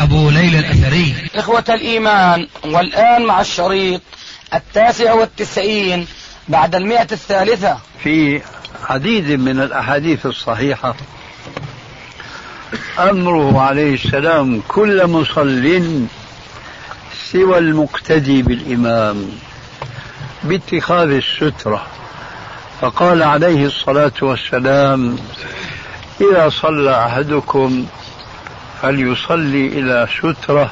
أبو ليلى الأثري. إخوة الإيمان والآن مع الشريط التاسع والتسعين بعد المئة الثالثة. في عديد من الأحاديث الصحيحة أمره عليه السلام كل مصل سوى المقتدي بالإمام باتخاذ السترة. فقال عليه الصلاة والسلام إذا صلى أحدكم فليصلي إلى سترة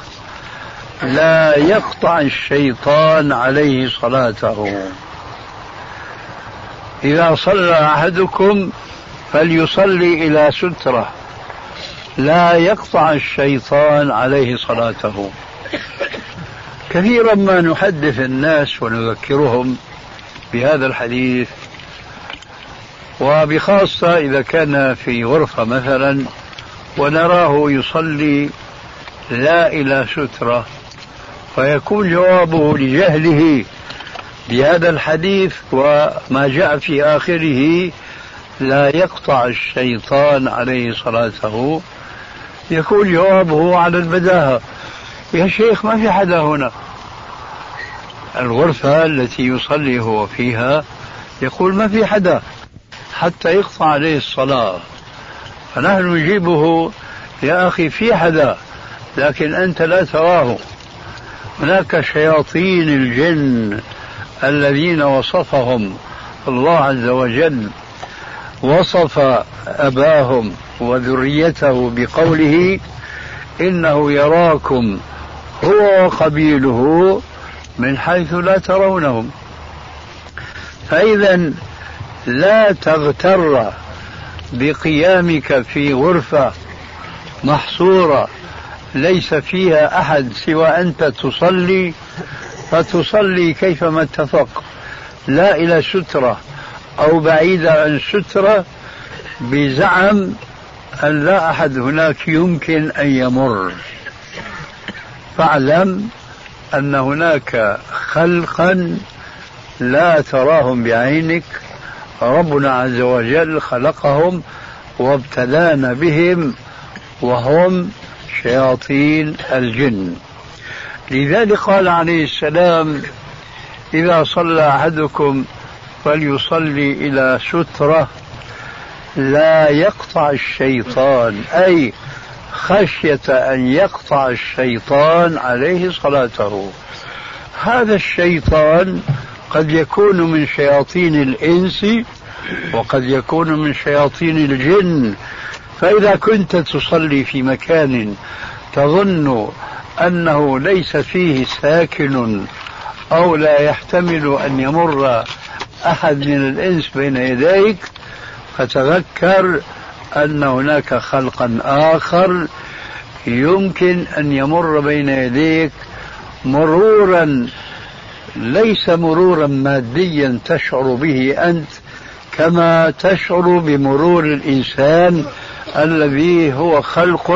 لا يقطع الشيطان عليه صلاته. إذا صلى أحدكم فليصلي إلى سترة لا يقطع الشيطان عليه صلاته. كثيرا ما نحدث الناس ونذكرهم بهذا الحديث وبخاصة إذا كان في غرفة مثلا ونراه يصلي لا إلى سترة فيكون جوابه لجهله بهذا الحديث وما جاء في آخره لا يقطع الشيطان عليه صلاته. يكون جوابه على البداهة. يا شيخ ما في حدا هنا؟ الغرفة التي يصلي هو فيها يقول ما في حدا حتى يقطع عليه الصلاة. فنحن نجيبه. يا أخي في حدا لكن أنت لا تراه. هناك شياطين الجن الذين وصفهم الله عز وجل. وصف أباهم وذريته بقوله إنه يراكم هو وقبيله من حيث لا ترونهم. فإذا لا تغتر بقيامك في غرفة محصورة ليس فيها أحد سوى أنت تصلي فتصلي كيفما اتفق. لا إلى سترة أو بعيدة عن سترة بزعم أن لا أحد هناك يمكن أن يمر. فاعلم أن هناك خلقا لا تراهم بعينك ربنا عز وجل خلقهم وابتلانا بهم وهم شياطين الجن. لذلك قال عليه السلام إذا صلى أحدكم فليصلي إلى سترة لا يقطع الشيطان أي خشية أن يقطع الشيطان عليه صلاته. هذا الشيطان قد يكون من شياطين الإنس وقد يكون من شياطين الجن. فإذا كنت تصلي في مكان تظن أنه ليس فيه ساكن أو لا يحتمل أن يمر أحد من الإنس بين يديك فتذكر أن هناك خلقا آخر يمكن أن يمر بين يديك مرورا ليس مرورا ماديا تشعر به أنت كما تشعر بمرور الإنسان الذي هو خلق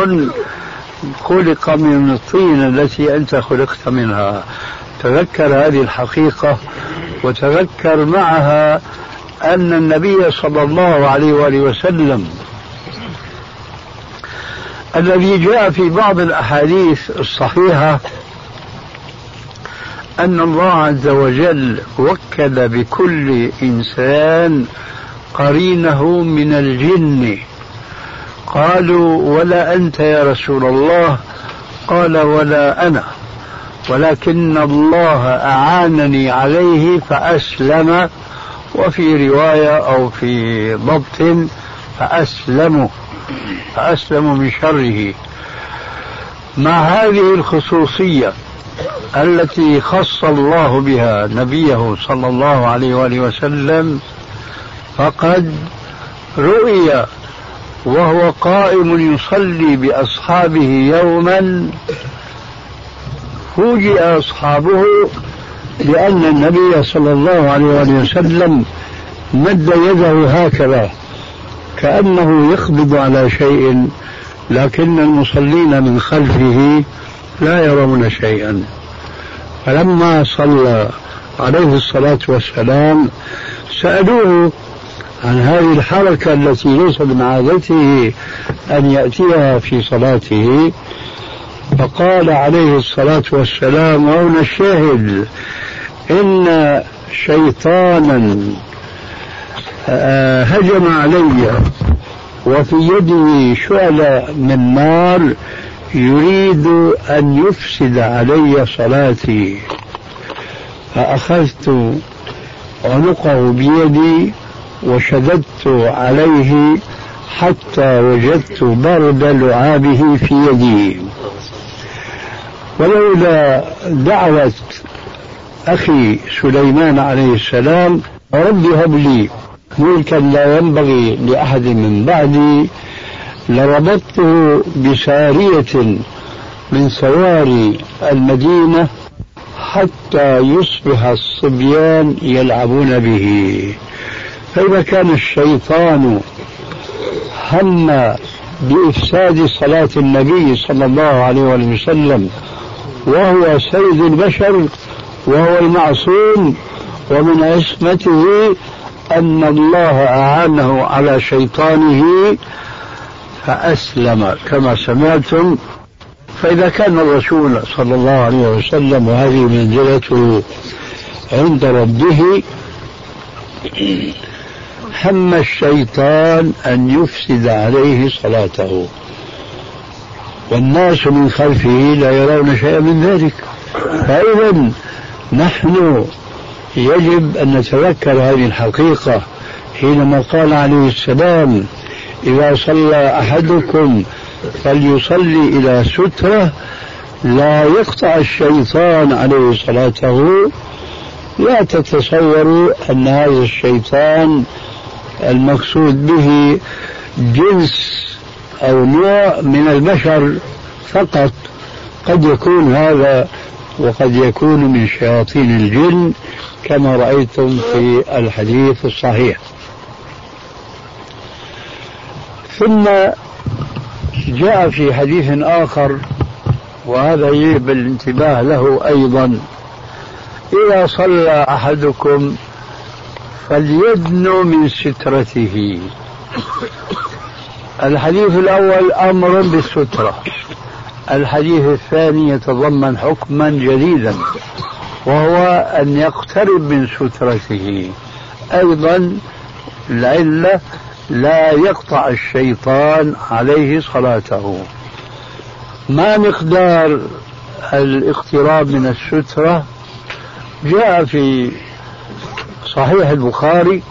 خلق من الطين التي أنت خلقت منها. تذكر هذه الحقيقة وتذكر معها أن النبي صلى الله عليه وآله وسلم الذي جاء في بعض الأحاديث الصحيحة أن الله عز وجل وكل بكل إنسان قرينه من الجن. قالوا ولا أنت يا رسول الله؟ قال ولا أنا. ولكن الله أعانني عليه فأسلم. وفي رواية أو في ضبط فأسلموا فأسلموا من شره. مع هذه الخصوصية التي خص الله بها نبيه صلى الله عليه وآله وسلم فقد رؤي وهو قائم يصلي بأصحابه يوما فوجئ أصحابه بأن النبي صلى الله عليه وسلم مد يده هكذا كأنه يقبض على شيء لكن المصلين من خلفه لا يرون شيئا. فلما صلى عليه الصلاة والسلام سألوه عن هذه الحركة التي ليس من عادته أن يأتيها في صلاته. فقال عليه الصلاة والسلام وهنا الشاهد؟ إن شيطانا آه، هجم علي وفي يده شعلة من نار يريد أن يفسد علي صلاتي. فأخذت عنقه بيدي وشددت عليه حتى وجدت برد لعابه في يدي. ولولا دعوة أخي سليمان عليه السلام رب هب لي ملكا لا ينبغي لأحد من بعدي لربطته بسارية من سواري المدينة حتى يصبح الصبيان يلعبون به. فإذا كان الشيطان هم بإفساد صلاة النبي صلى الله عليه وسلم وهو سيد البشر وهو المعصوم ومن عصمته أن الله أعانه على شيطانه فأسلم كما سمعتم. فإذا كان الرسول صلى الله عليه وسلم وهذه منزلته عند ربه هم الشيطان أن يفسد عليه صلاته. والناس من خلفه لا يرون شيئا من ذلك. فإذا نحن يجب أن نتذكر هذه الحقيقة حينما قال عليه السلام إذا صلى أحدكم فليصلي إلى سترة لا يقطع الشيطان عليه صلاته. لا تتصوروا أن هذا الشيطان المقصود به جنس أو نوع من البشر فقط. قد يكون هذا وقد يكون من شياطين الجن كما رأيتم في الحديث الصحيح. ثم جاء في حديث آخر وهذا يجب الانتباه له أيضا. إذا صلى أحدكم فليدن من سترته. الحديث الأول أمر بالسترة. الحديث الثاني يتضمن حكما جديدا وهو أن يقترب من سترته. أيضا العلة لا يقطع الشيطان عليه صلاته. ما مقدار الاقتراب من السترة؟ جاء في صحيح البخاري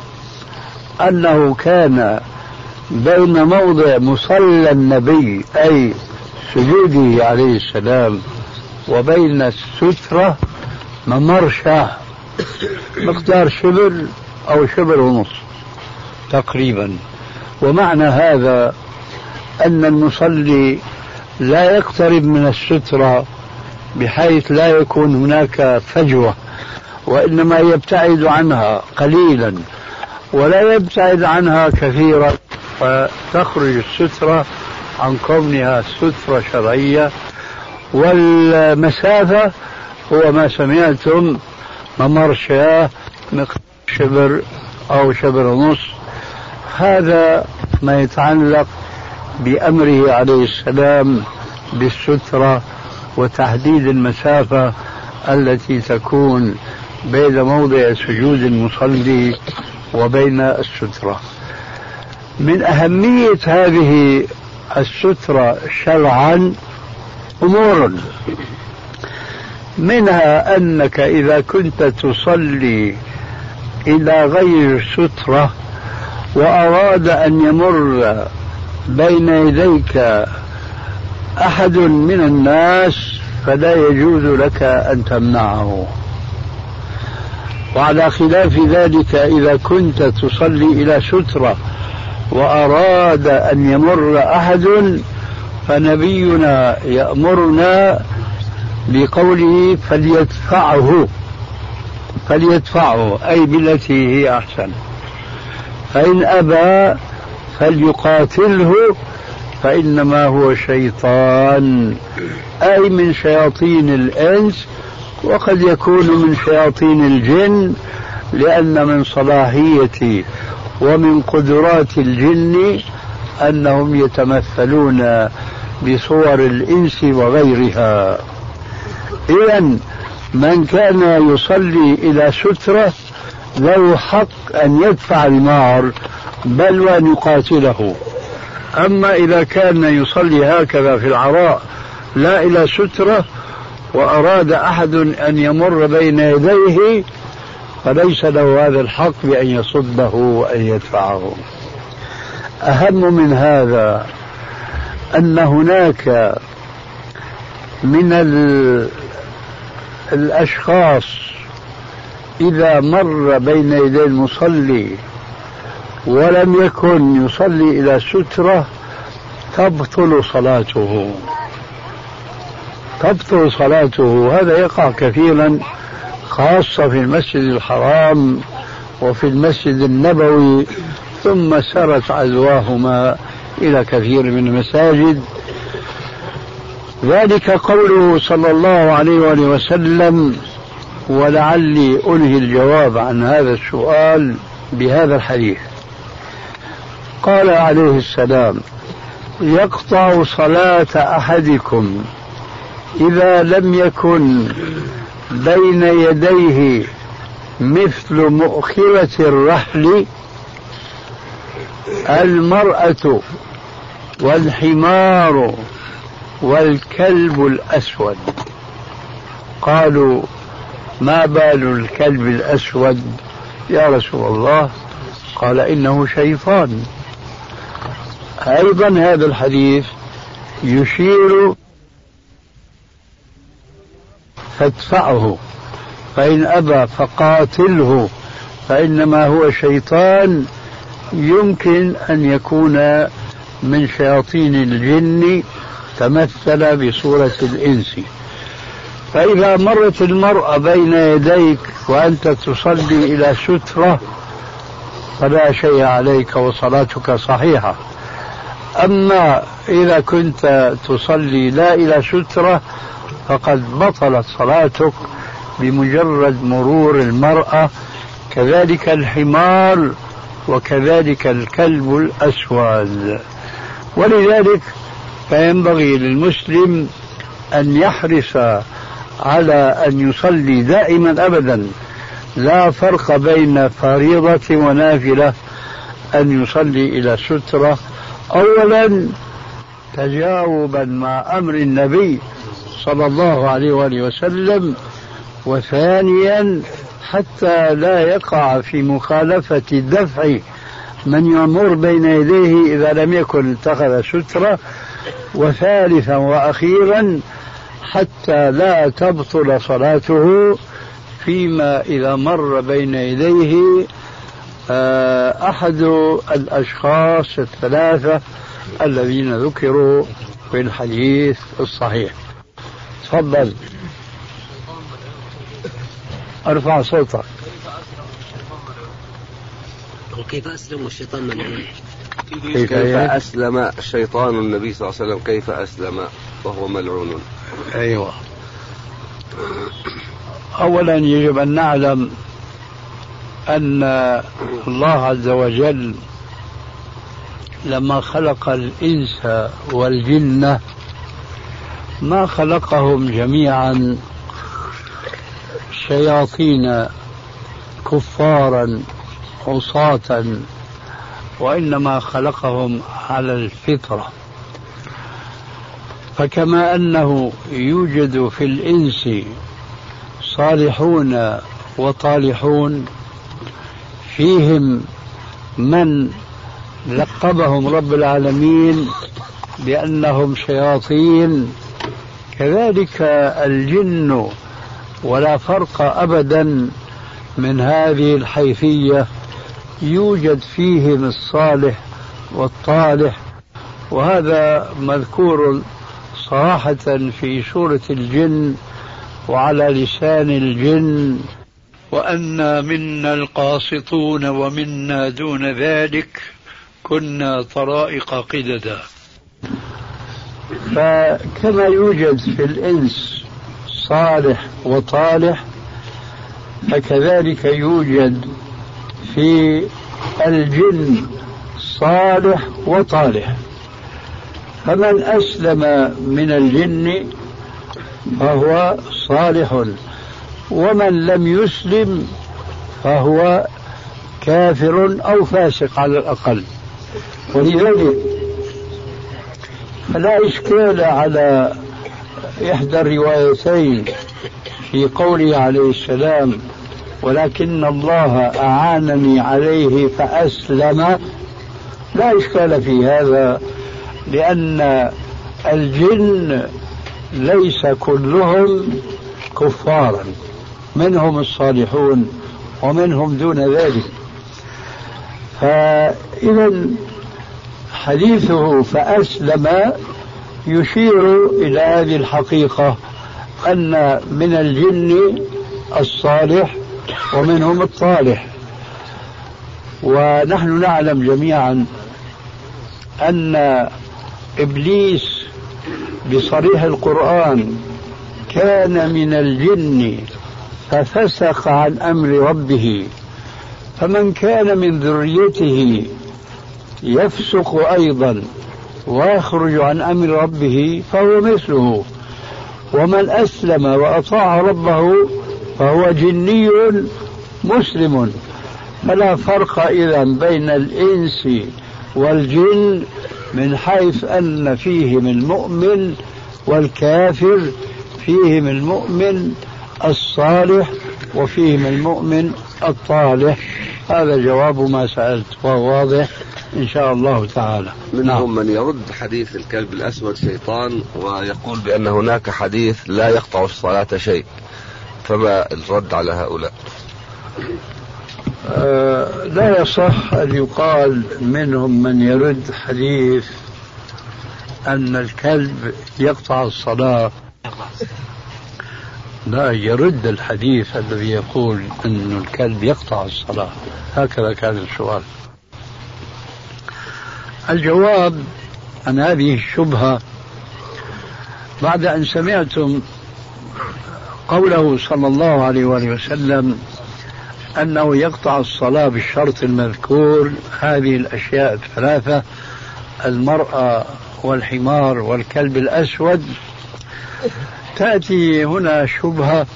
أنه كان بين موضع مصلى النبي أي سجوده عليه السلام وبين السترة ممر شاه. مقدار شبر أو شبر ونصف تقريبا. ومعنى هذا أن المصلي لا يقترب من السترة بحيث لا يكون هناك فجوة وإنما يبتعد عنها قليلا ولا يبتعد عنها كثيرا. فتخرج السترة عن كونها سترة شرعية. والمسافة هو ما سمعتم ممر شاه شبر أو شبر ونص. هذا ما يتعلق بأمره عليه السلام بالسترة وتحديد المسافة التي تكون بين موضع سجود المصلي وبين السترة. من أهمية هذه السترة شرعا أمور منها أنك إذا كنت تصلي إلى غير سترة وأراد أن يمر بين يديك أحد من الناس فلا يجوز لك أن تمنعه. وعلى خلاف ذلك إذا كنت تصلي إلى سترة وأراد أن يمر أحد فنبينا يأمرنا بقوله فليدفعه فليدفعه أي بالتي هي أحسن. فإن أبى فليقاتله فإنما هو شيطان. أي من شياطين الإنس وقد يكون من شياطين الجن لأن من صلاحية ومن قدرات الجن أنهم يتمثلون بصور الإنس وغيرها. إذا من كان يصلي إلى سترة له حق أن يدفع المار بل وأن يقاتله. أما إذا كان يصلي هكذا في العراء لا إلى سترة وأراد أحد أن يمر بين يديه فليس له هذا الحق بأن يصده وأن يدفعه. أهم من هذا أن هناك من الأشخاص إذا مر بين يدي المصلي ولم يكن يصلي إلى سترة تبطل صلاته. تبطل صلاته. هذا يقع كثيرا خاصة في المسجد الحرام وفي المسجد النبوي ثم سرت عزواهما إلى كثير من المساجد. ذلك قوله صلى الله عليه وآله وسلم ولعلي أنهي الجواب عن هذا السؤال بهذا الحديث. قال عليه السلام يقطع صلاة أحدكم إذا لم يكن بين يديه مثل مؤخرة الرحل المرأة والحمار والكلب الأسود. قالوا ما بال الكلب الأسود؟ يا رسول الله قال إنه شيطان. أيضا هذا الحديث يشير فادفعه فإن أبى فقاتله فإنما هو شيطان. يمكن أن يكون من شياطين الجن تمثل بصورة الإنس. فإذا مرت المرأة بين يديك وأنت تصلي إلى سترة فلا شيء عليك وصلاتك صحيحة. أما إذا كنت تصلي لا إلى سترة فقد بطلت صلاتك بمجرد مرور المرأة كذلك الحمار وكذلك الكلب الأسود. ولذلك فينبغي للمسلم أن يحرص على أن يصلي دائما أبدا. لا فرق بين فريضة ونافلة أن يصلي إلى سترة أولا تجاوبا مع أمر النبي صلى الله عليه وآله وسلم. وثانيا حتى لا يقع في مخالفة دفع من يمر بين يديه إذا لم يكن اتخذ سترة. وثالثا وأخيرا حتى لا تبطل صلاته فيما إذا مر بين يديه آه، أحد الأشخاص الثلاثة الذين ذكروا في الحديث الصحيح. تفضل. ارفع صوتك. وكيف أسلم والشيطان ملعون كيف, كيف أسلم الشيطان النبي صلى الله عليه وسلم؟ كيف أسلم؟ وهو ملعون. أيوة. أولا يجب أن نعلم أن الله عز وجل لما خلق الإنس والجن ما خلقهم جميعا شياطين كفارا عصاة وإنما خلقهم على الفطرة. فكما أنه يوجد في الإنس صالحون وطالحون فيهم من لقبهم رب العالمين بأنهم شياطين. كذلك الجن ولا فرق أبدا من هذه الحيثية. يوجد فيهم الصالح والطالح وهذا مذكور صراحة في سورة الجن وعلى لسان الجن. وأنا منا القاسطون ومنا دون ذلك كنا طرائق قددا. فكما يوجد في الإنس صالح وطالح فكذلك يوجد في الجن صالح وطالح. فمن أسلم من الجن فهو صالح ومن لم يسلم فهو كافر أو فاسق على الأقل. ولذلك فلا إشكال على إحدى الروايتين في قوله عليه السلام ولكن الله أعانني عليه فأسلم. لا إشكال في هذا. لأن الجن ليس كلهم كفارا. منهم الصالحون ومنهم دون ذلك. فإذا حديثه فأسلم يشير إلى هذه الحقيقة أن من الجن الصالح ومنهم الطالح ونحن نعلم جميعا أن إبليس بصريح القرآن كان من الجن ففسق عن أمر ربه فمن كان من ذريته يفسق أيضا ويخرج عن أمر ربه فهو مثله. ومن أسلم وأطاع ربه فهو جني مسلم. فلا فرق إذا بين الإنس والجن من حيث أن فيهم المؤمن والكافر فيهم المؤمن الصالح وفيهم المؤمن الطالح. هذا جواب ما سألت وهو واضح إن شاء الله تعالى. منهم نعم. من يرد حديث الكلب الأسود شيطان ويقول بأن هناك حديث لا يقطع الصلاة شيء فما الرد على هؤلاء؟ لا يصح أن يقال منهم من يرد حديث أن الكلب يقطع الصلاة. لا يرد الحديث الذي يقول أن الكلب يقطع الصلاة. هكذا كان السؤال. الجواب عن هذه الشبهة بعد أن سمعتم قوله صلى الله عليه وآله وسلم أنه يقطع الصلاة بالشرط المذكور. هذه الأشياء الثلاثة المرأة والحمار والكلب الأسود. تأتي هنا شبهة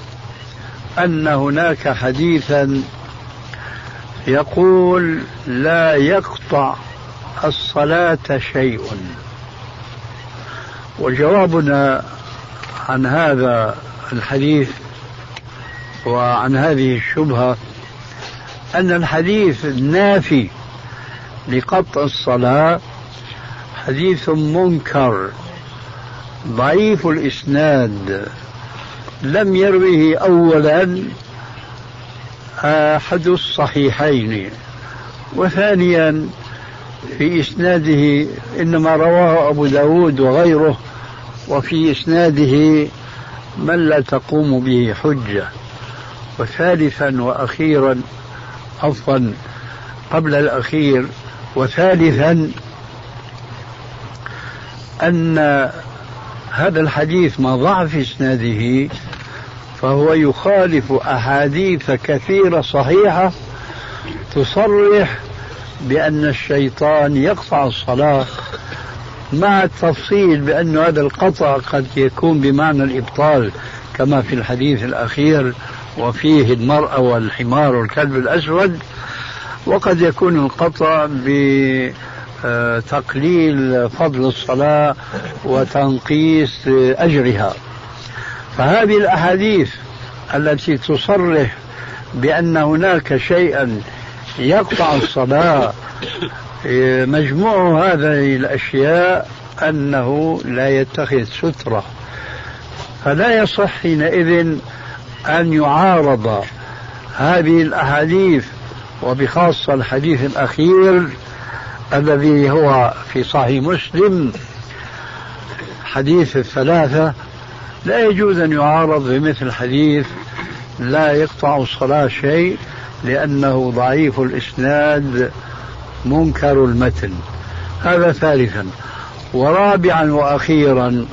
أن هناك حديثا يقول لا يقطع الصلاة شيء. وجوابنا عن هذا الحديث وعن هذه الشبهة أن الحديث النافي لقطع الصلاة حديث منكر ضعيف الإسناد لم يروه أولا أحد الصحيحين. وثانيا في إسناده إنما رواه أبو داود وغيره وفي إسناده من لا تقوم به حجة. وثالثا وأخيرا عفوا قبل الأخير وثالثا أن هذا الحديث مع ضعف إسناده فهو يخالف أحاديث كثيرة صحيحة تصرح بأن الشيطان يقطع الصلاة مع التفصيل بأن هذا القطع قد يكون بمعنى الإبطال كما في الحديث الأخير. وفيه المرأة والحمار والكلب الأسود وقد يكون القطع بتقليل فضل الصلاة وتنقيس أجرها. فهذه الأحاديث التي تصرح بأن هناك شيئا يقطع الصلاة مجموع هذه الأشياء أنه لا يتخذ سترة. فلا يصح حينئذ أن يعارض هذه الأحاديث وبخاصة الحديث الأخير الذي هو في صحيح مسلم حديث الثلاثة لا يجوز أن يعارض بمثل حديث لا يقطع الصلاة شيء لأنه ضعيف الإسناد منكر المتن. هذا ثالثا. ورابعا وأخيرا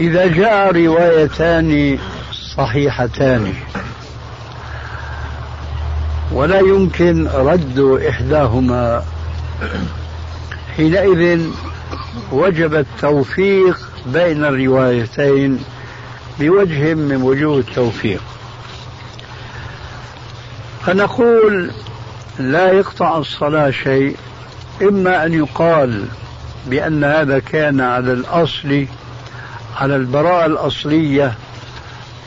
إذا جاء روايتان صحيحتان ولا يمكن رد إحداهما. حينئذ وجب التوفيق بين الروايتين بوجه من وجوه التوفيق. فنقول لا يقطع الصلاة شيء إما أن يقال بأن هذا كان على الأصل على البراءة الأصلية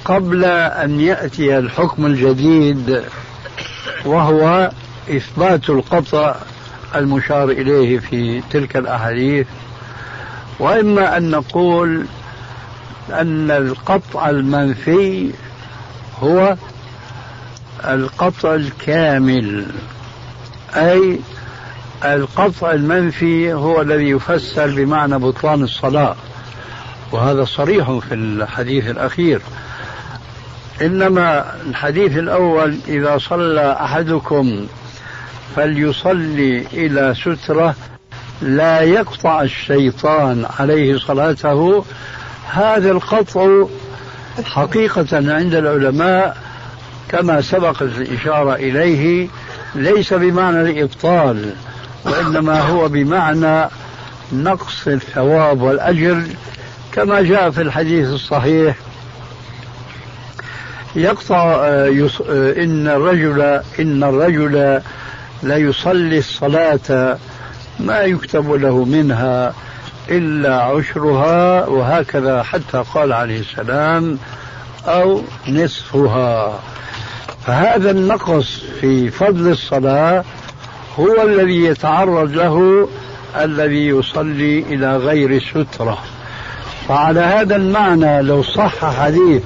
قبل أن يأتي الحكم الجديد وهو إثبات القطع المشار إليه في تلك الأحاديث. وإما أن نقول أن القطع المنفي هو القطع الكامل أي القطع المنفي هو الذي يفسر بمعنى بطلان الصلاة. وهذا صريح في الحديث الأخير. إنما الحديث الأول إذا صلى أحدكم فليصلي إلى سترة لا يقطع الشيطان عليه صلاته. هذا القطع حقيقة عند العلماء كما سبقت الإشارة إليه ليس بمعنى الإبطال وإنما هو بمعنى نقص الثواب والأجر. كما جاء في الحديث الصحيح يقطع آه، آه، إن الرجل إن الرجل ليصلي الصلاة ما يكتب له منها إلا عشرها وهكذا حتى قال عليه السلام أو نصفها. فهذا النقص في فضل الصلاة هو الذي يتعرض له الذي يصلي إلى غير سترة. فعلى هذا المعنى لو صح حديث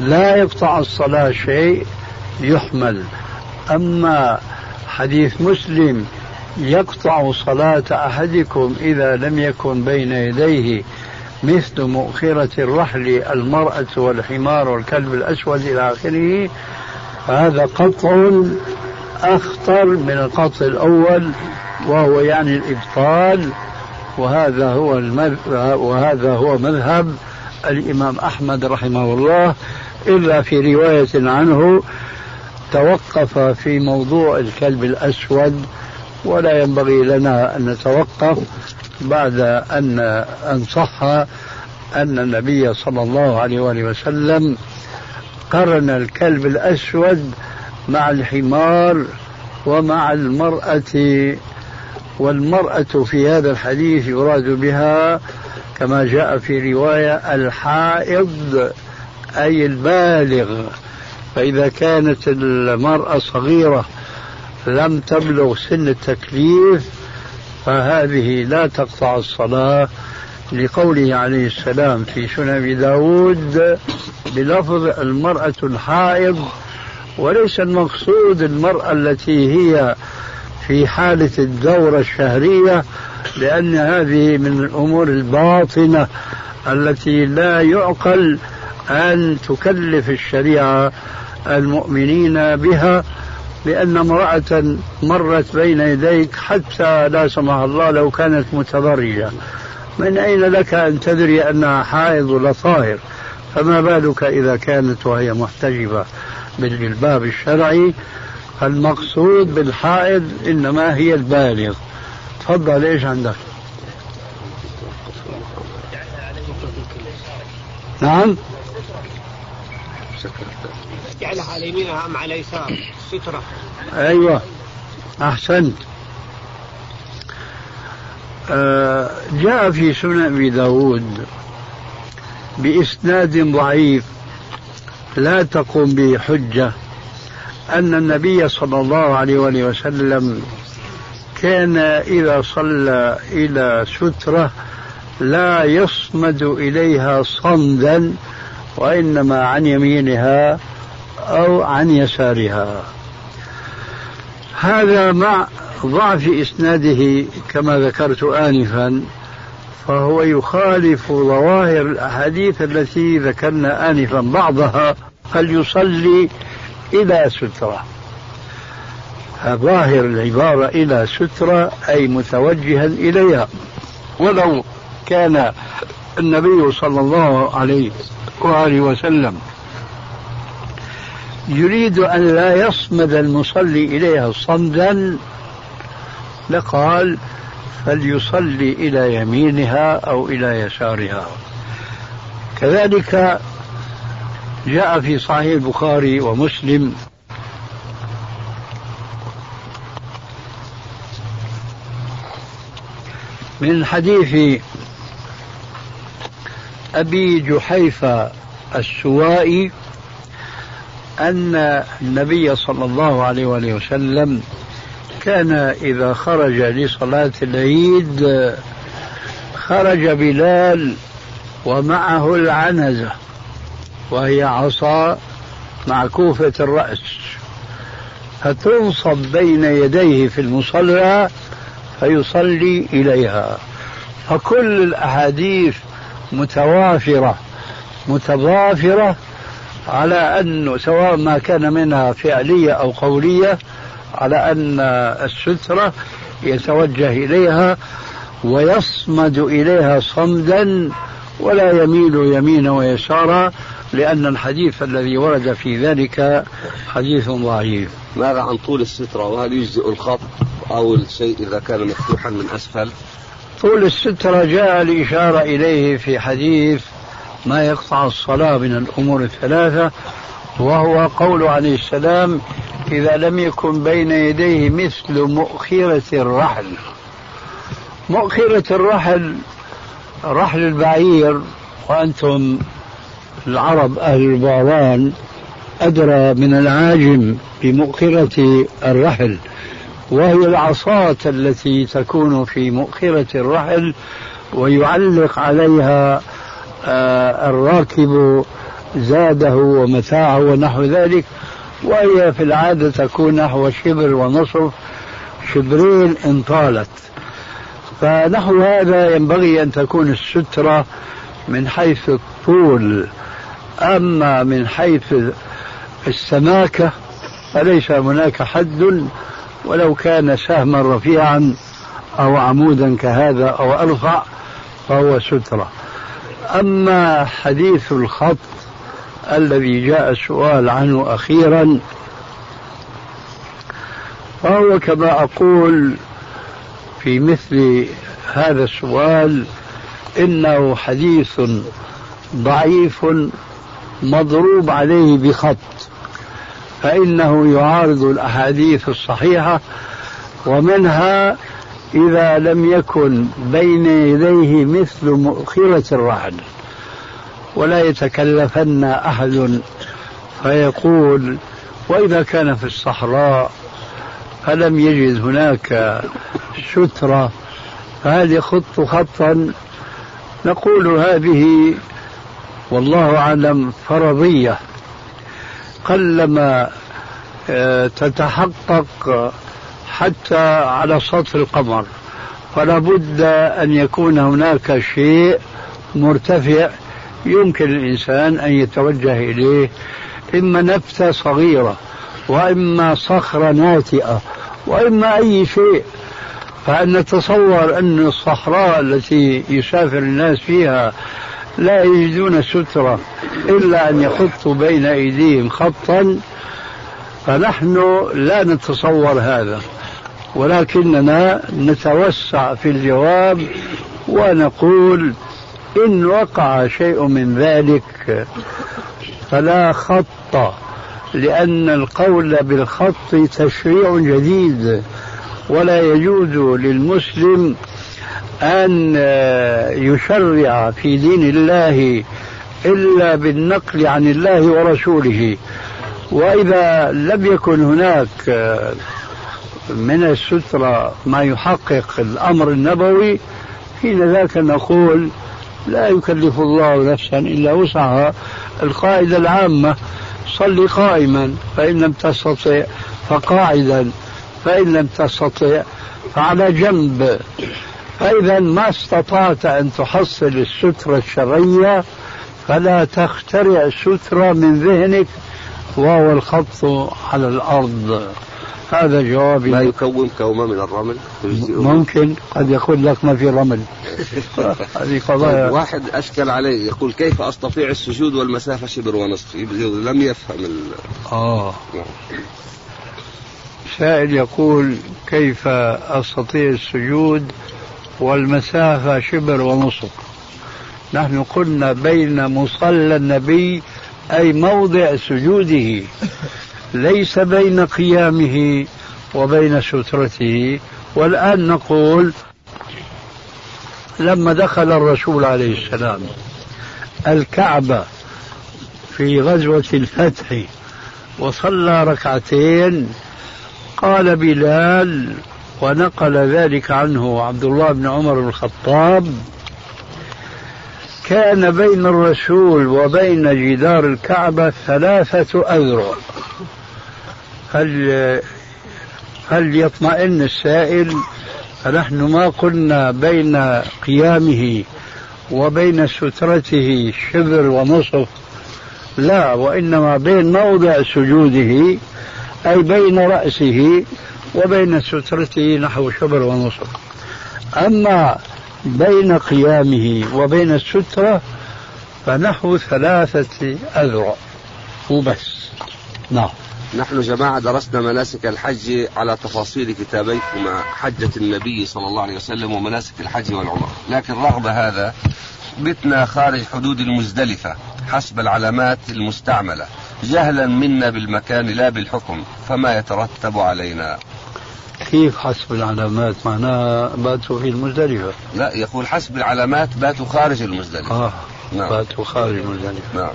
لا يقطع الصلاة شيء يحمل. أما حديث مسلم يقطع صلاة أحدكم إذا لم يكن بين يديه مثل مؤخرة الرحل المرأة والحمار والكلب الأسود إلى آخره هذا قطع أخطر من القطع الأول وهو يعني الإبطال وهذا هو وهذا هو مذهب الإمام أحمد رحمه الله إلا في رواية عنه توقف في موضوع الكلب الأسود ولا ينبغي لنا أن نتوقف بعد أن أن صح أن النبي صلى الله عليه وآله وسلم قرن الكلب الأسود مع الحمار ومع المرأة والمرأة في هذا الحديث يراد بها كما جاء في رواية الحائض أي البالغ. فإذا كانت المرأة صغيرة لم تبلغ سن التكليف فهذه لا تقطع الصلاة. لقوله عليه السلام في سنن داود بلفظ المرأة الحائض وليس المقصود المرأة التي هي في حالة الدورة الشهرية لأن هذه من الأمور الباطنة التي لا يعقل أن تكلف الشريعة المؤمنين بها لأن امرأة مرت بين يديك حتى لا سمح الله لو كانت متبرجة من أين لك أن تدري أنها حائض ولا طاهر؟ فما بالك إذا كانت وهي محتجبة بالجلباب الشرعي؟ المقصود بالحائض إنما هي البالغ. تفضل إيش عندك؟ نعم. جعلها على يمينها أم على يسار سترة. أيوة أحسنت. آه جاء في سنن أبي داود بإسناد ضعيف لا تقوم به حجة. أن النبي صلى الله عليه وآله وسلم كان إذا صلى إلى سترة لا يصمد إليها صمدا وإنما عن يمينها أو عن يسارها. هذا مع ضعف إسناده كما ذكرت آنفا فهو يخالف ظواهر الأحاديث التي ذكرنا آنفا بعضها. فليصلي إلى سترة. ظاهر العبارة إلى سترة أي متوجها إليها. ولو كان النبي صلى الله عليه وآله وسلم يريد أن لا يصمد المصلي إليها صمدا لقال فليصلي إلى يمينها أو إلى يسارها. كذلك جاء في صحيح البخاري ومسلم. من حديث أبي جحيفة السوائي أن النبي صلى الله عليه وآله وسلم كان إذا خرج لصلاة العيد خرج بلال ومعه العنزة. وهي عصا معكوفة الرأس. فتنصب بين يديه في المصلى فيصلي إليها. فكل الأحاديث متوافرة متضافرة على أنه سواء ما كان منها فعلية أو قولية على أن السترة يتوجه إليها ويصمد إليها صمدا ولا يميل يمينا ويسارا لأن الحديث الذي ورد في ذلك حديث ضعيف. ماذا عن طول السترة؟ وهل يجزئ الخط أو الشيء إذا كان مفتوحا من أسفل؟ طول السترة جاء الإشارة إليه في حديث ما يقطع الصلاة من الأمور الثلاثة وهو قول عليه السلام إذا لم يكن بين يديه مثل مؤخرة الرحل. مؤخرة الرحل رحل البعير وأنتم العرب أهل البعران أدرى من العاجم بمؤخرة الرحل وهي العصاة التي تكون في مؤخرة الرحل ويعلق عليها آه، الراكب زاده ومتاعه ونحو ذلك وهي في العادة تكون نحو شبر ونصف شبرين إن طالت. فنحو هذا ينبغي أن تكون السترة من حيث الطول. أما من حيث السماكة فليس هناك حد ولو كان سهما رفيعا أو عمودا كهذا أو أرفع فهو سترة. أما حديث الخط الذي جاء السؤال عنه أخيرا فهو كما أقول في مثل هذا السؤال إنه حديث ضعيف مضروب عليه بخط فإنه يعارض الأحاديث الصحيحة ومنها إذا لم يكن بين يديه مثل مؤخرة الرعد ولا يتكلفن أحد فيقول وإذا كان في الصحراء فلم يجد هناك سترة فهل يخط خطا نقول هذه والله أعلم فرضية. قلما آه، تتحقق حتى على سطح القمر. فلا بد أن يكون هناك شيء مرتفع يمكن الإنسان أن يتوجه إليه إما نبتة صغيرة وإما صخرة ناتئة وإما أي شيء. فأن نتصور أن الصحراء التي يسافر الناس فيها لا يجدون سترة إلا أن يخطوا بين أيديهم خطا فنحن لا نتصور هذا. ولكننا نتوسع في الجواب ونقول إن وقع شيء من ذلك فلا خط لأن القول بالخط تشريع جديد ولا يجوز للمسلم أن يشرع في دين الله إلا بالنقل عن الله ورسوله. وإذا لم يكن هناك من السترة ما يحقق الأمر النبوي حين ذاك نقول لا يكلف الله نفسا إلا وسعها. القاعدة العامة صل قائما فإن لم تستطع فقاعدا فإن لم تستطع فعلى جنب. فإذا ما استطعت أن تحصل السترة الشرعية فلا تخترع سترة من ذهنك وهو الخط على الأرض. هذا جوابي ما يكون كومة من الرمل؟ ممكن. قد يقول لك ما في رمل. هذه قضايا. طيب واحد أشكل عليه يقول كيف أستطيع السجود والمسافة شبر ونصف؟ لم يفهم ال... آه. سائل يقول كيف أستطيع السجود والمسافة شبر ونصف. نحن قلنا بين مصلى النبي أي موضع سجوده. ليس بين قيامه وبين سترته. والآن نقول لما دخل الرسول عليه السلام الكعبة في غزوة الفتح وصلى ركعتين قال بلال ونقل ذلك عنه عبد الله بن عمر بن الخطاب. كان بين الرسول وبين جدار الكعبة ثلاثة أذرع. هل هل يطمئن السائل؟ فنحن ما قلنا بين قيامه وبين سترته شبر ونصف. لا وإنما بين موضع سجوده أي بين رأسه وبين سترته نحو شبر ونصف أما بين قيامه وبين السترة فنحو ثلاثة أذرع. وبس. نعم. نحن جماعة درسنا مناسك الحج على تفاصيل كتابيكما حجة النبي صلى الله عليه وسلم ومناسك الحج والعمرة. لكن رغم هذا بتنا خارج حدود المزدلفة حسب العلامات المستعملة. جهلا منا بالمكان لا بالحكم فما يترتب علينا. كيف حسب العلامات؟ معناها باتوا في المزدلفة. لا يقول حسب العلامات باتوا خارج المزدلفة. آه نعم. باتوا خارج المزدلفة. نعم.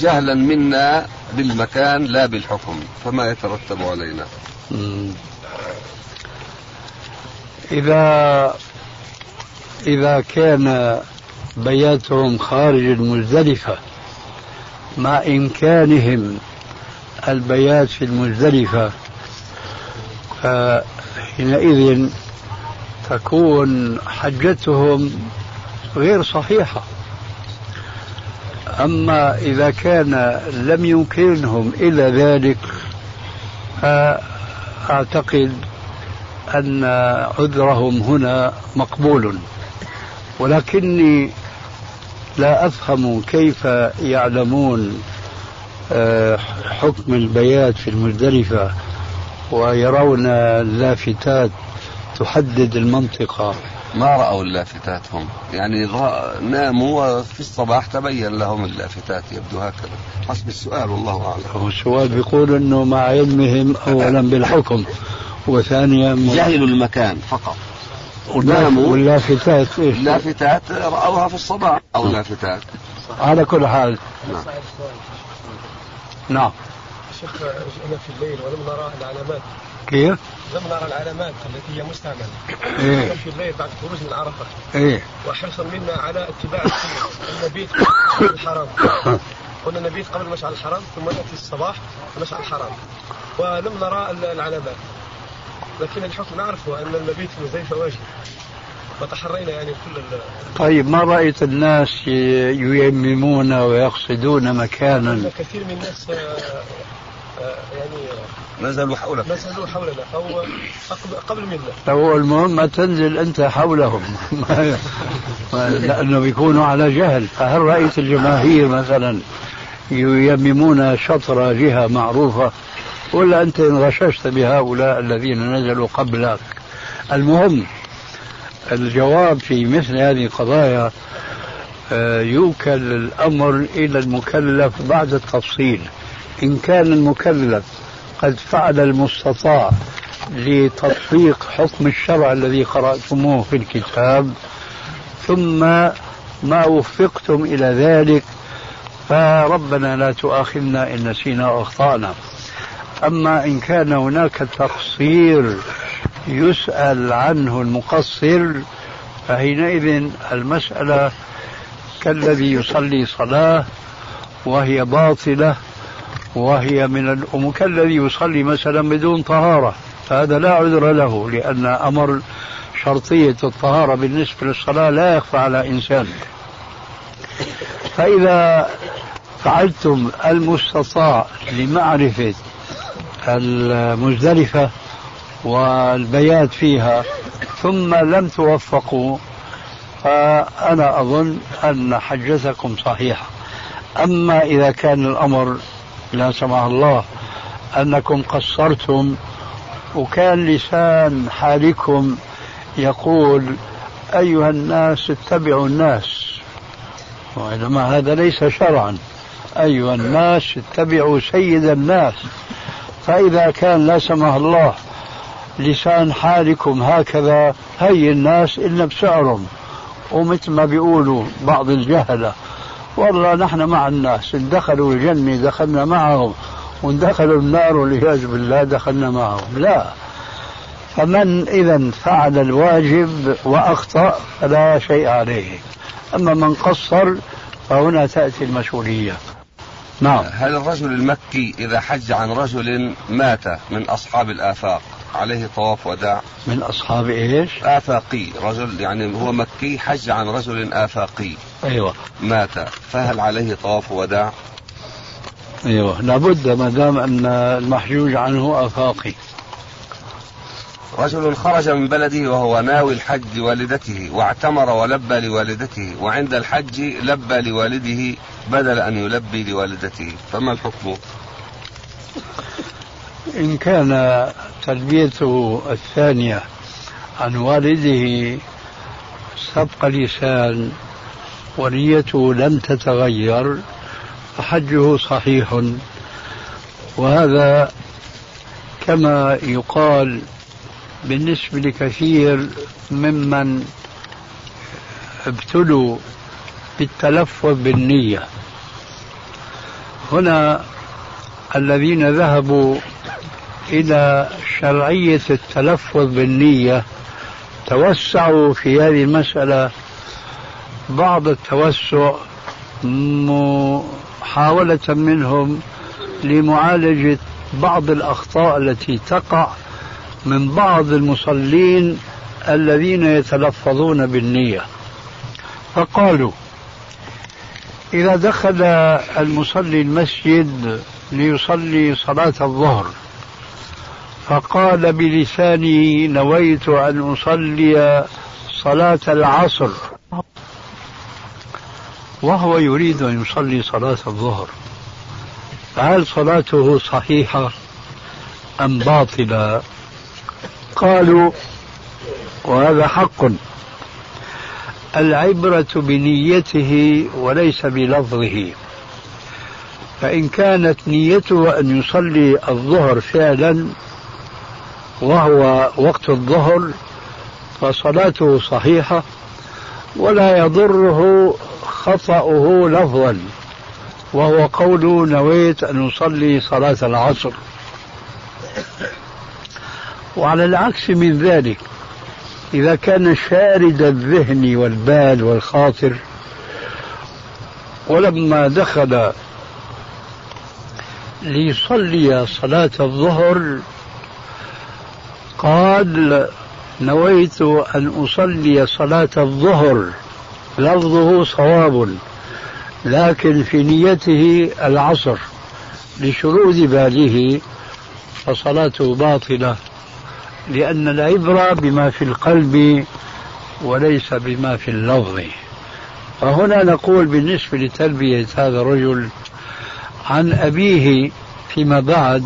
جهلا منا بالمكان لا بالحكم فما يترتب علينا. إذا إذا كان بياتهم خارج المزدلفة مع إمكانهم البيات في المزدلفة فحينئذ تكون حجتهم غير صحيحة. أما إذا كان لم يمكنهم إلى ذلك فأعتقد أن عذرهم هنا مقبول. ولكني لا أفهم كيف يعلمون آه، حكم البيات في المزدلفة. ويرون اللافتات تحدد المنطقة. ما رأوا اللافتات هم؟ يعني ناموا وفي الصباح تبين لهم اللافتات يبدو هكذا. حسب السؤال والله أعلم. هو السؤال بيقول أنه مع علمهم أولا بالحكم وثانيا جهلوا المكان فقط. وناموا واللافتات إيش؟ اللافتات رأوها في الصباح أو لافتات. على كل حال. نعم. نعم. شيخ جئنا في الليل ولم نرى العلامات. كيف؟ لم نرى العلامات التي هي مستعملة. إيه؟ في الليل بعد خروج من عرفة. إيه؟ وحرصا منا على اتباع النبيت قبل الحرام. قلنا نبيت قبل مشعل الحرام ثم نأتي الصباح مشعل الحرام. ولم نرى العلامات. لكن الحكم نعرفه أن المبيت في مزدلفة واجب وتحرينا يعني كل طيب ما رأيت الناس ييممون ويقصدون مكانا؟ كثير من الناس يعني نزلوا حولنا نزلوا حولنا؟ أو قبل منا. هو المهم ما تنزل أنت حولهم. لأنه بيكونوا على جهل. فهل رأيت الجماهير مثلا ييممون شطر جهة معروفة؟ ولا أنت انغششت بهؤلاء الذين نزلوا قبلك؟ المهم الجواب في مثل هذه القضايا آه، يوكل الأمر إلى المكلف بعد التفصيل. إن كان المكلف قد فعل المستطاع لتطبيق حكم الشرع الذي قرأتموه في الكتاب ثم ما وفقتم إلى ذلك فربنا لا تؤاخذنا إن نسينا أو أخطأنا. أما إن كان هناك تقصير يسأل عنه المقصر فحينئذ المسألة كالذي يصلي صلاة وهي باطلة وهي من الأم كالذي يصلي مثلا بدون طهارة. فهذا لا عذر له لأن أمر شرطية الطهارة بالنسبة للصلاة لا يخفى على إنسان. فإذا فعلتم المستطاع لمعرفة المزدلفة والبيات فيها ثم لم توفقوا فأنا أظن أن حجتكم صحيحة. أما إذا كان الأمر لا سمح الله أنكم قصرتم وكان لسان حالكم يقول أيها الناس اتبعوا الناس. وإنما هذا ليس شرعا. أيها الناس اتبعوا سيد الناس. فإذا كان لا سمح الله لسان حالكم هكذا هي الناس إلا بسعرهم. ومثل ما بيقولوا بعض الجهلة والله نحن مع الناس إن دخلوا الجنة دخلنا معهم وإن دخلوا النار والعياذ بالله دخلنا معهم. لا. فمن إذا فعل الواجب وأخطأ فلا شيء عليه. أما من قصر فهنا تأتي المسؤولية. نعم. هل الرجل المكي إذا حج عن رجل مات من أصحاب الآفاق عليه طواف وداع. من أصحاب إيش؟ آفاقي رجل يعني هو مكي حج عن رجل آفاقي. أيوة. مات. فهل عليه طواف وداع؟ أيوة. لابد ما دام أن المحجوج عنه آفاقي. رجل خرج من بلده وهو ناوي الحج لوالدته واعتمر ولبى لوالدته وعند الحج لبى لوالده بدل أن يلبي لوالدته. فما الحكم؟ إن كان تلبيته الثانية عن والده سبق لسان ونيته لم تتغير فحجه صحيح. وهذا كما يقال بالنسبة لكثير ممن ابتلوا بالتلفظ بالنية. هنا الذين ذهبوا إلى شرعية التلفظ بالنية. توسعوا في هذه المسألة بعض التوسع محاولة منهم لمعالجة بعض الأخطاء التي تقع من بعض المصلين الذين يتلفظون بالنية. فقالوا إذا دخل المصلي المسجد ليصلي صلاة الظهر فقال بلسانه نويت أن أصلي صلاة العصر. وهو يريد أن يصلي صلاة الظهر. فهل صلاته صحيحة أم باطلة؟ قالوا وهذا حق. العبرة بنيته وليس بلفظه. فإن كانت نيته أن يصلي الظهر فعلا وهو وقت الظهر فصلاته صحيحة ولا يضره خطأه لفظا وهو قول نويت أن أصلي صلاة العصر. وعلى العكس من ذلك إذا كان شارد الذهن والبال والخاطر ولما دخل ليصلي صلاة الظهر قال نويت أن أصلي صلاة الظهر لفظه صواب لكن في نيته العصر لشرود باله فصلاته باطلة لأن العبرة بما في القلب وليس بما في اللفظ. فهنا نقول بالنسبة لتلبية هذا الرجل عن أبيه فيما بعد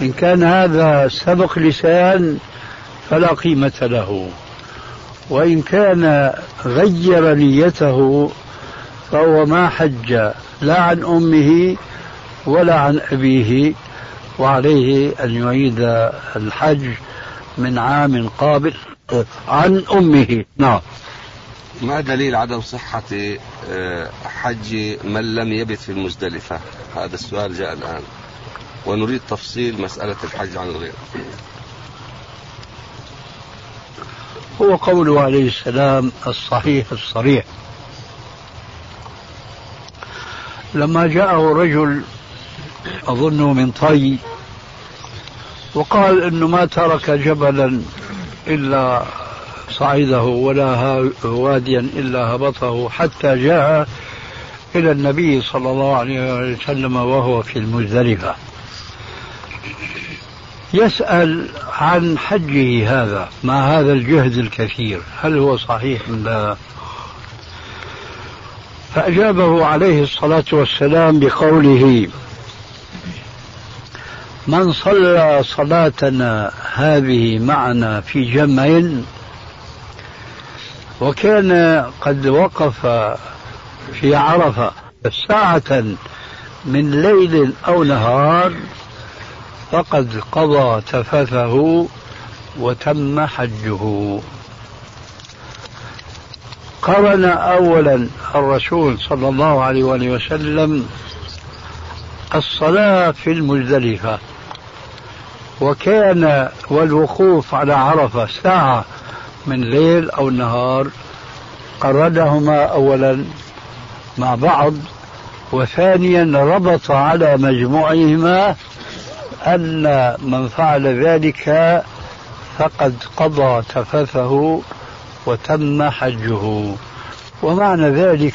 إن كان هذا سبق لسان فلا قيمة له. وإن كان غير نيته فهو ما حج لا عن أمه ولا عن أبيه وعليه أن يعيد الحج من عام قابل عن أمه. نعم. ما دليل عدم صحة آه، حج من لم يبت في المزدلفة؟ هذا السؤال جاء الآن. ونريد تفصيل مسألة الحج عن الغير. هو قوله عليه السلام الصحيح الصريح. لما جاءه رجل أظنه من طي وقال إنه ما ترك جبلا إلا صعده ولا واديا إلا هبطه حتى جاء إلى النبي صلى الله عليه وسلم وهو في المزدلفة. يسأل عن حجه هذا مع هذا الجهد الكثير. هل هو صحيح أم لا؟ فأجابه عليه الصلاة والسلام بقوله من صلى صلاتنا هذه معنا في جمع وكان قد وقف في عرفة ساعة من ليل أو نهار فقد قضى تفثه وتم حجه. قرن أولا الرسول صلى الله عليه وآله وسلم الصلاة في المزدلفة وكان والوقوف على عرفة ساعة من ليل أو نهار قرنهما أولا مع بعض وثانيا ربط على مجموعهما أن من فعل ذلك فقد قضى تفثه وتم حجه. ومعنى ذلك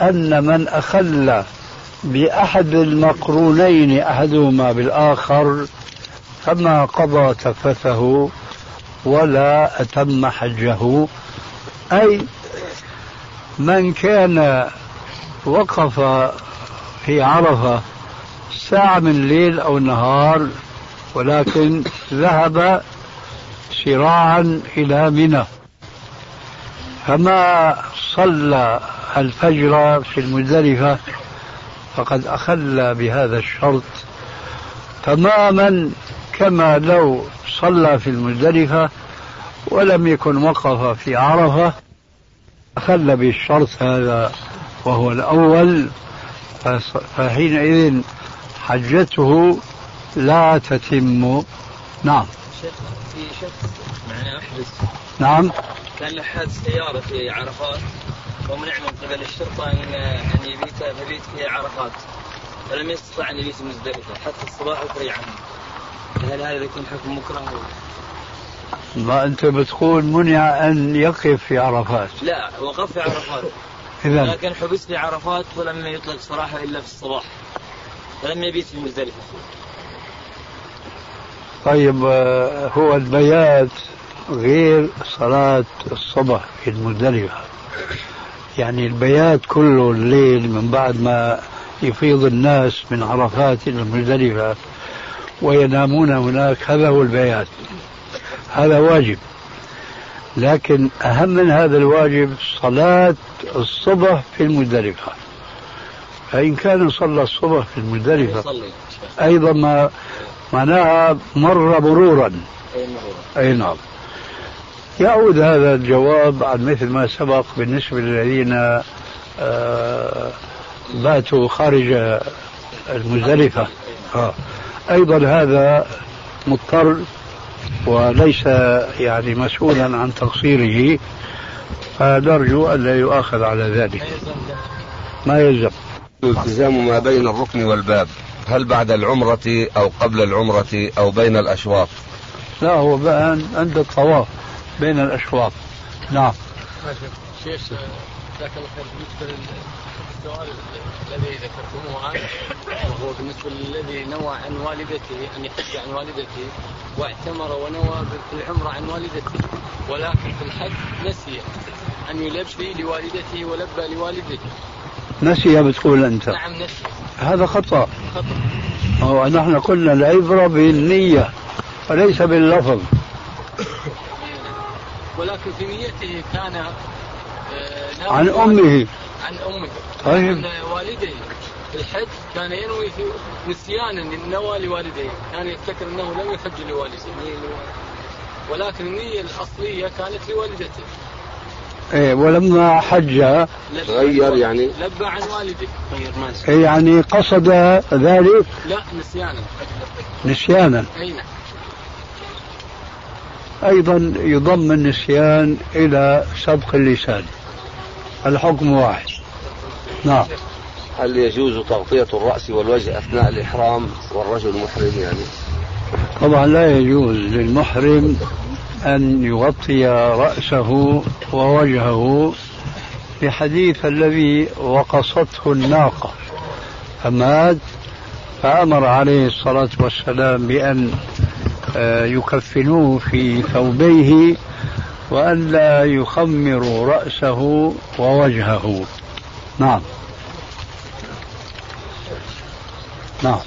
أن من أخل بأحد المقرونين أحدهما بالآخر فما قضى تفثه ولا أتم حجه. أي من كان وقف في عرفة ساعة من ليل أو نهار ولكن ذهب سراعا إلى منى. فما صلى الفجر في المزدلفة فقد أخل بهذا الشرط. تماما كما لو صلى في المزدلفة ولم يكن وقف في عرفة أخل بالشرط هذا وهو الأول. فحينئذ حجته لا تتم. نعم. في شخص معنا أحدث. نعم. كان له حادث سيارة في عرفات. ومنع من قبل الشرطة أن أن يبيت مبيت في عرفات. فلم يستطع أن يبيت مزدلفة حتى الصباح وفري عنه هل هذا يكون حكم مكره؟ ما أنت بتقول منع أن يقف في عرفات. لا وقف في عرفات. إذا لكن حبس في عرفات ولم يطلق صراحة إلا في الصباح. فلم يبيت في مزدلفة طيب آه، هو البيات غير صلاة الصبح في المزدلفة. يعني البيات كله الليل من بعد ما يفيض الناس من عرفات إلى المزدلفة وينامون هناك هذا هو البيات. هذا واجب. لكن أهم من هذا الواجب صلاة الصبح في المزدلفة. فإن كان صلى الصبح في المزدلفة أيضا ما معناها مر مرورا. أي مرور؟ أي نعم. يعود هذا الجواب عن مثل ما سبق بالنسبة للذين آه، باتوا خارج المزدلفة. آه. أيضا هذا مضطر وليس يعني مسؤولا عن تقصيره فنرجو ألا يؤاخذ على ذلك؟ ما يلزم. التزام ما بين الركن والباب هل بعد العمرة أو قبل العمرة أو بين الأشواط لا هو بقى عند الطواف بين الأشواط نعم. شيخ جزاك الله خير. بالنسبة للسؤال الذي ذكرتموه الآن وهو بالنسبة للذي نوى عن والدته أن يحج عن والدته واعتمر ونوى بالعمره عن والدته ولكن في الحج نسي أن يلبي لوالدته ولبى لوالدته. نسي بتقول أنت. نعم نسي. هذا خطأ. خطأ. نحن قلنا العبرة بالنية وليس باللفظ. ولكن في نيته كان آه، عن أمه. عن أمه. طيب. عن والديه. الحج كان ينوي في نسيانا نوى لوالديه. كان يفتكر إنه لم يحج لوالديه. ولكن النية الأصلية كانت لوالدته. إيه ولما حج. لبى غير عن- يعني؟ لبى عن والده غير ماشي إيه يعني قصد ذلك؟ لا نسيانا. نسيانا. أي نعم. أيضا يضم النسيان إلى سبق اللسان. الحكم واحد. نعم. هل يجوز تغطية الرأس والوجه أثناء الإحرام؟ والرجل محرم يعني. طبعا لا يجوز للمحرم أن يغطي رأسه ووجهه بحديث الذي وقصته الناقة. فمات فأمر عليه الصلاة والسلام بأن آه، يكفنوه في ثوبيه وأن لا يخمروا رأسه ووجهه. نعم. نعم.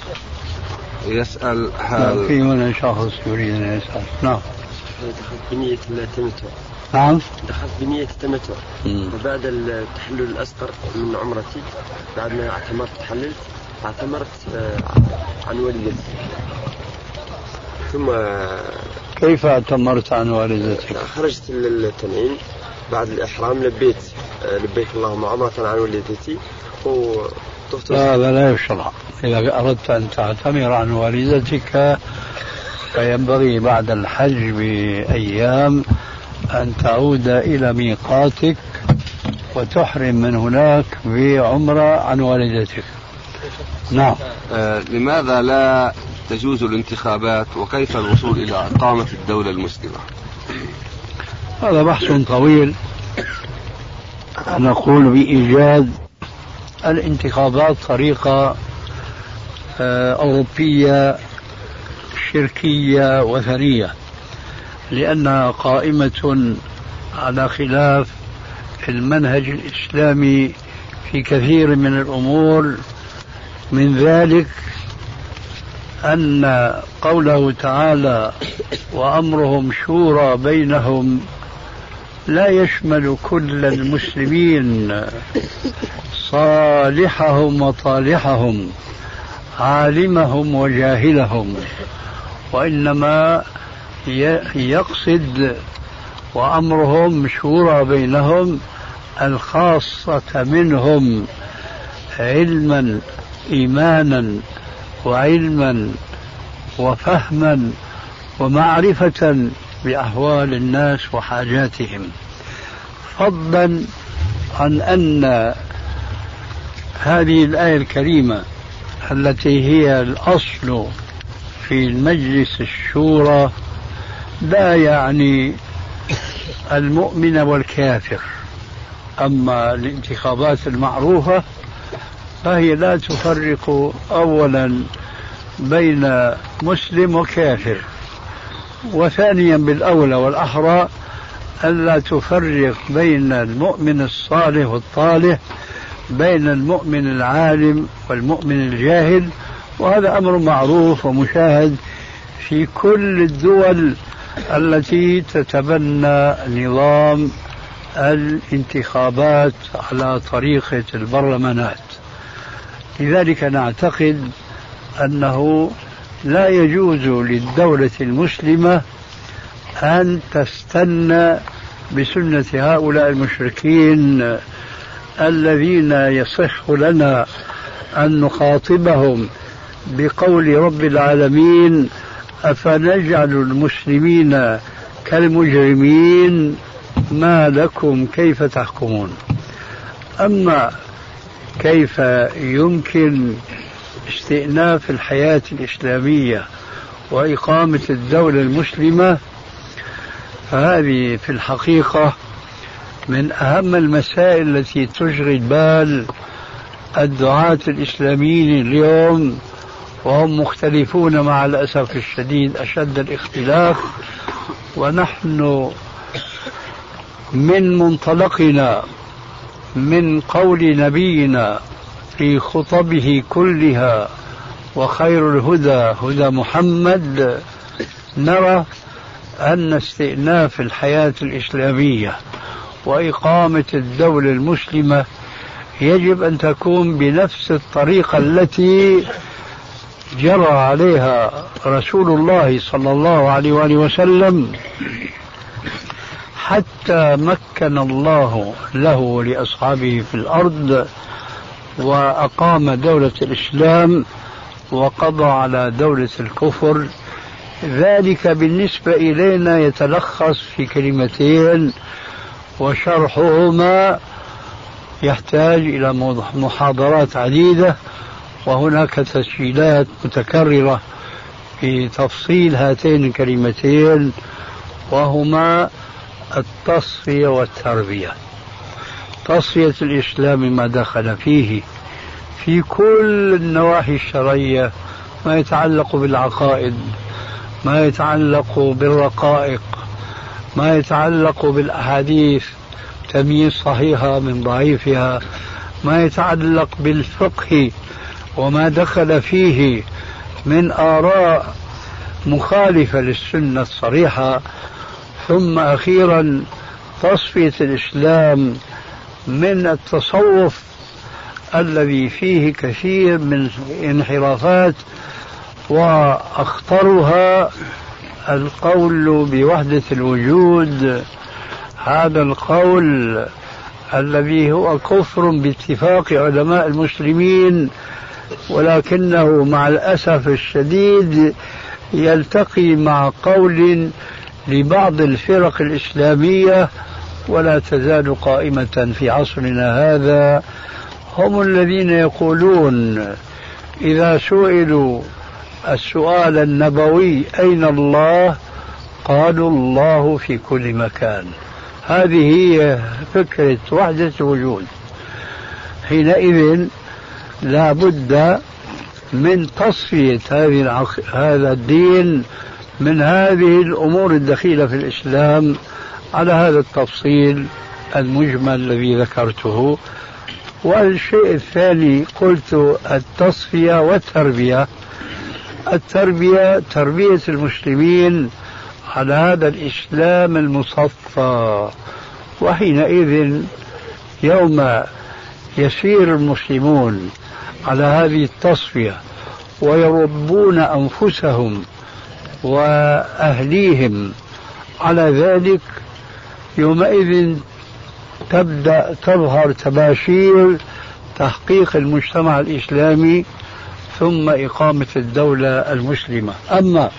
يسأل هل هل في هنا شخص يريد أن يسأل. نعم. دخلت بنية التمتع. نعم. دخلت بنية التمتع. وبعد التحلل الأصغر من عمرتي بعد ما اعتمرت تحللت اعتمرت آه، عن والدتي. ثم كيف اعتمرت عن والدتك؟ خرجت للتنعيم. بعد الإحرام لبيت آه، لبيك اللهم عمرة عن والدتي. وطفت لا هذا لا يشرع. إذا أردت أن تعتمر عن والدتك فينبغي بعد الحج بأيام أن تعود إلى ميقاتك وتحرم من هناك بعمرة عن والدتك. نعم. آه، لماذا لا تجوز الانتخابات وكيف الوصول إلى إقامة الدولة المسلمة؟ هذا بحث طويل. نقول بإيجاد الانتخابات طريقة آه، أوروبية شركية وثنية لأنها قائمة على خلاف المنهج الإسلامي في كثير من الأمور من ذلك أن قوله تعالى وأمرهم شورى بينهم لا يشمل كل المسلمين صالحهم وطالحهم عالمهم وجاهلهم. وإنما يقصد وأمرهم شورى بينهم الخاصة منهم علما إيمانا وعلما وفهما ومعرفة بأحوال الناس وحاجاتهم. فضلا عن أن هذه الآية الكريمة التي هي الأصل في المجلس الشورى لا يعني المؤمن والكافر. أما الانتخابات المعروفة فهي لا تفرق أولا بين مسلم وكافر. وثانيا بالأولى والأحرى ألا تفرق بين المؤمن الصالح والطالح بين المؤمن العالم والمؤمن الجاهل وهذا أمر معروف ومشاهد في كل الدول التي تتبنى نظام الانتخابات على طريقة البرلمانات. لذلك نعتقد أنه لا يجوز للدولة المسلمة أن تستنى بسنة هؤلاء المشركين الذين يصح لنا أن نخاطبهم بقول رب العالمين أفنجعل المسلمين كالمجرمين؟ ما لكم كيف تحكمون؟ أما كيف يمكن استئناف الحياة الإسلامية وإقامة الدولة المسلمة؟ فهذه في الحقيقة من أهم المسائل التي تشغل بال الدعاة الإسلاميين اليوم وهم مختلفون مع الأسف الشديد أشد الاختلاف ونحن من منطلقنا من قول نبينا في خطبه كلها وخير الهدى هدى محمد نرى أن استئناف الحياة الإسلامية وإقامة الدولة المسلمة يجب أن تكون بنفس الطريقة التي جرى عليها رسول الله صلى الله عليه وآله وسلم حتى مكن الله له ولأصحابه في الأرض وأقام دولة الإسلام وقضى على دولة الكفر. ذلك بالنسبة إلينا يتلخص في كلمتين وشرحهما يحتاج إلى محاضرات عديدة وهناك تسجيلات متكررة في تفصيل هاتين الكلمتين وهما التصفية والتربية. تصفية الإسلام ما دخل فيه في كل النواحي الشرعية ما يتعلق بالعقائد ما يتعلق بالرقائق ما يتعلق بالأحاديث تمييز صحيحة من ضعيفها ما يتعلق بالفقه وما دخل فيه من آراء مخالفة للسنة الصريحة. ثم أخيرا تصفية الإسلام من التصوف الذي فيه كثير من انحرافات وأخطرها القول بوحدة الوجود. هذا القول الذي هو كفر باتفاق علماء المسلمين ولكنه مع الأسف الشديد يلتقي مع قول لبعض الفرق الإسلامية ولا تزال قائمة في عصرنا هذا. هم الذين يقولون إذا سئلوا السؤال النبوي أين الله؟ قالوا الله في كل مكان. هذه هي فكرة وحدة الوجود. حينئذ لا بد من تصفية هذه العق... هذا الدين من هذه الأمور الدخيلة في الإسلام على هذا التفصيل المجمل الذي ذكرته. والشيء الثاني قلت التصفية والتربية. التربية تربية المسلمين على هذا الإسلام المصفى. وحينئذ يوم يسير المسلمون على هذه التصفية ويربون أنفسهم وأهليهم على ذلك يومئذ تبدأ تظهر تباشير تحقيق المجتمع الإسلامي ثم إقامة الدولة المسلمة. أما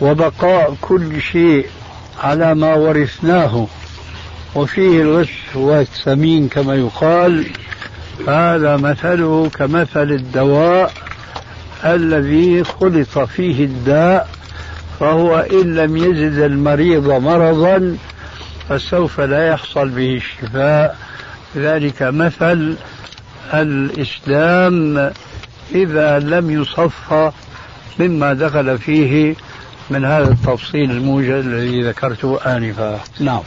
وبقاء كل شيء على ما ورثناه وفيه الغش والثمين كما يقال هذا مثله كمثل الدواء الذي خلط فيه الداء فهو إن لم يزد المريض مرضا فسوف لا يحصل به الشفاء ذلك مثل الإسلام إذا لم يصفى مما دخل فيه من هذا التفصيل الموجز الذي ذكرته آنفا. نعم.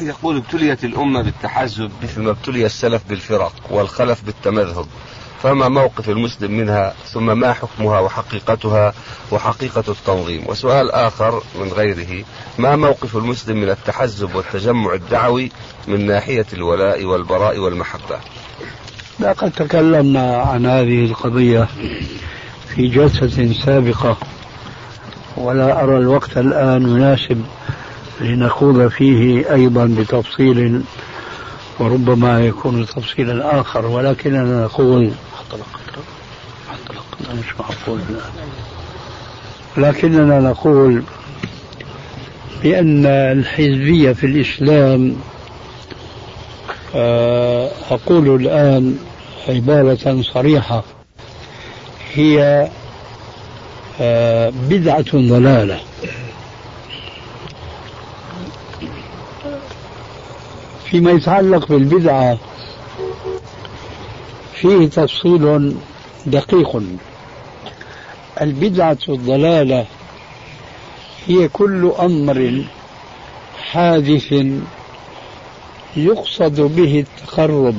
يقول ابتليت الأمة بالتحزب. مثل ما ابتلي السلف بالفرق والخلف بالتمذهب. فما موقف المسلم منها ثم ما حكمها وحقيقتها وحقيقة التنظيم. وسؤال آخر من غيره ما موقف المسلم من التحزب والتجمع الدعوي من ناحية الولاء والبراء والمحبة؟ لقد تكلمنا عن هذه القضية في جلسة سابقة ولا أرى الوقت الآن مناسب. لنخوض فيه أيضا بتفصيل وربما يكون تفصيلا آخر ولكننا نقول مش معقول لكننا نقول بأن الحزبية في الإسلام آه، أقول الآن عبارة صريحة هي آه، بدعة ضلالة. فيما يتعلق بالبدعة فيه تفصيل دقيق. البدعة الضلالة هي كل أمر حادث يقصد به التقرب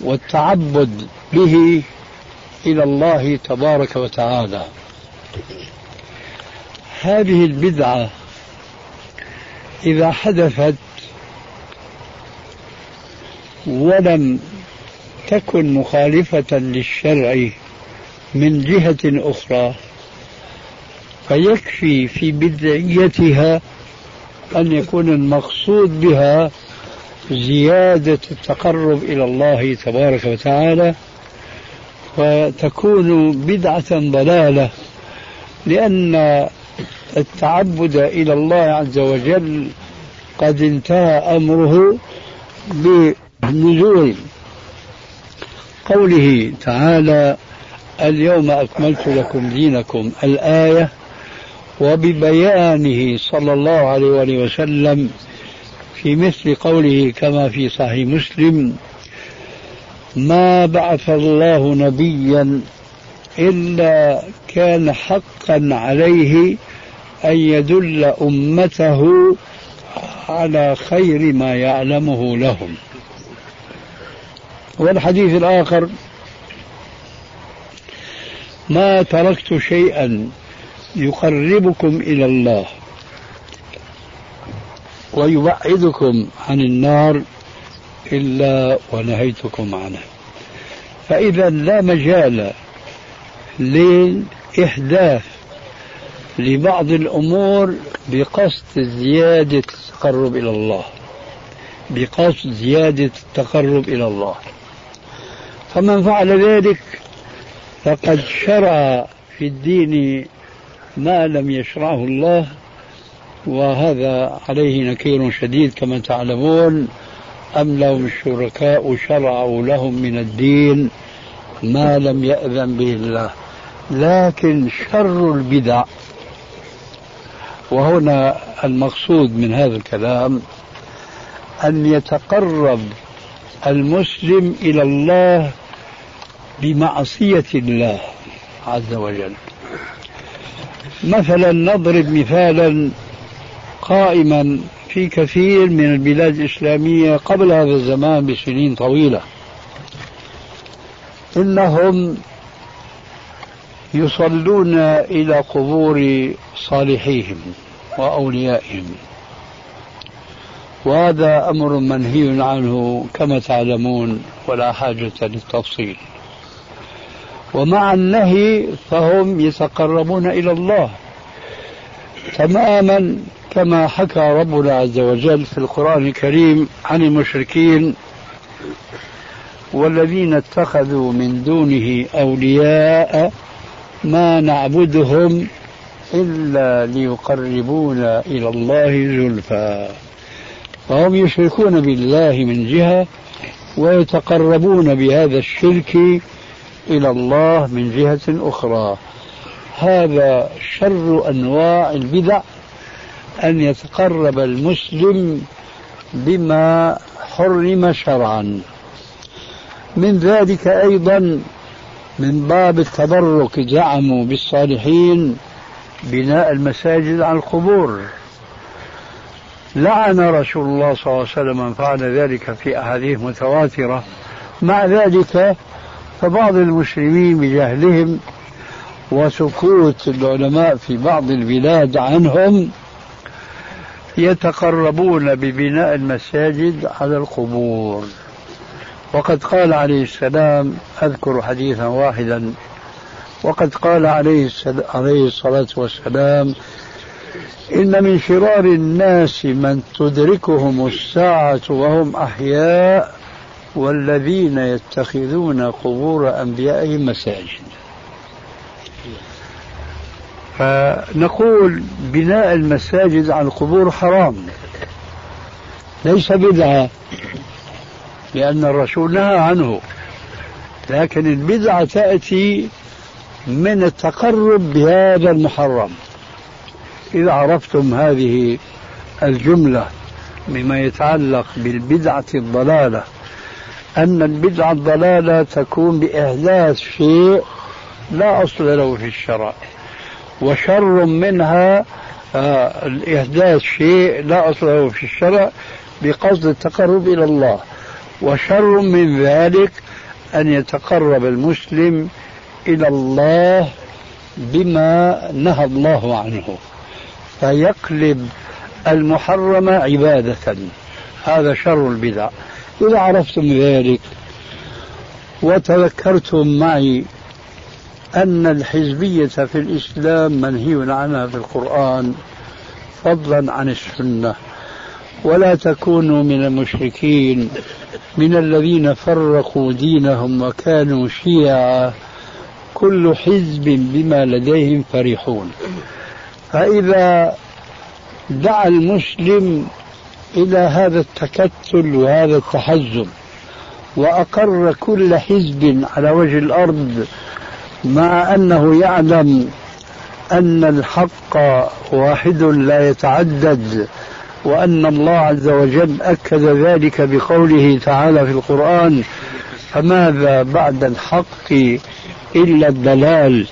والتعبد به إلى الله تبارك وتعالى. هذه البدعة إذا حدثت ولم تكن مخالفة للشرع من جهة أخرى فيكفي في بدعيتها أن يكون المقصود بها زيادة التقرب إلى الله تبارك وتعالى وتكون بدعة ضلالة لأن التعبد إلى الله عز وجل قد انتهى أمره بنزول قوله تعالى اليوم أكملت لكم دينكم الآية وببيانه صلى الله عليه وآله وسلم في مثل قوله كما في صحيح مسلم ما بعث الله نبيا إلا كان حقا عليه أن يدل أمته على خير ما يعلمه لهم. والحديث الآخر ما تركت شيئا يقربكم إلى الله ويبعدكم عن النار إلا ونهيتكم عنه. فإذا لا مجال لإحداث لبعض الأمور بقصد زيادة التقرب إلى الله بقصد زيادة التقرب إلى الله. فمن فعل ذلك فقد شرع في الدين ما لم يشرعه الله وهذا عليه نكير شديد كما تعلمون. أم لهم الشركاء شرعوا لهم من الدين ما لم يأذن به الله. لكن شر البدع. وهنا المقصود من هذا الكلام أن يتقرب المسلم إلى الله بمعصية الله عز وجل. مثلا نضرب مثالا قائما في كثير من البلاد الإسلامية قبل هذا الزمان بسنين طويلة. إنهم يصلون إلى قبور صالحيهم وأوليائهم. وهذا أمر منهي عنه كما تعلمون ولا حاجة للتفصيل. ومع النهي فهم يتقربون إلى الله تماما كما حكى ربنا عز وجل في القرآن الكريم عن المشركين والذين اتخذوا من دونه أولياء ما نعبدهم إلا ليقربونا إلى الله زلفى. فهم يشركون بالله من جهة ويتقربون بهذا الشرك إلى الله من جهة أخرى. هذا شر أنواع البدع أن يتقرب المسلم بما حرم شرعا. من ذلك أيضا من باب التبرك زعموا بالصالحين بناء المساجد على القبور. لعن رسول الله صلى الله عليه وسلم من فعل ذلك في أحاديث متواترة. مع ذلك فبعض المسلمين بجهلهم وسكوت العلماء في بعض البلاد عنهم يتقربون ببناء المساجد على القبور. وقد قال عليه السلام أذكر حديثا واحدا وقد قال عليه الصلاة والسلام إن من شرار الناس من تدركهم الساعة وهم أحياء والذين يتخذون قبور أنبيائهم مساجد. فنقول بناء المساجد على القبور حرام. ليس بدعة لأن الرسول نهى عنه. لكن البدعة تأتي من التقرب بهذا المحرم. إذا عرفتم هذه الجملة بما يتعلق بالبدعة الضلالة أن البدعة الضلالة تكون بإحداث شيء لا أصل له في الشرع وشر منها آه الإحداث شيء لا أصل له في الشرع بقصد التقرب إلى الله وشر من ذلك أن يتقرب المسلم إلى الله بما نهى الله عنه. فيقلب المحرم عبادة. هذا شر البدع. إذا عرفتم ذلك وتذكرتم معي أن الحزبية في الإسلام منهي عنها في القرآن فضلا عن السنة. ولا تكونوا من المشركين من الذين فرقوا دينهم وكانوا شيعا. كل حزب بما لديهم فرحون. فإذا دعا المسلم إلى هذا التكتل وهذا التحزب وأقر كل حزب على وجه الأرض مع أنه يعلم أن الحق واحد لا يتعدد وأن الله عز وجل أكد ذلك بقوله تعالى في القرآن فماذا بعد الحق إلا الضلال؟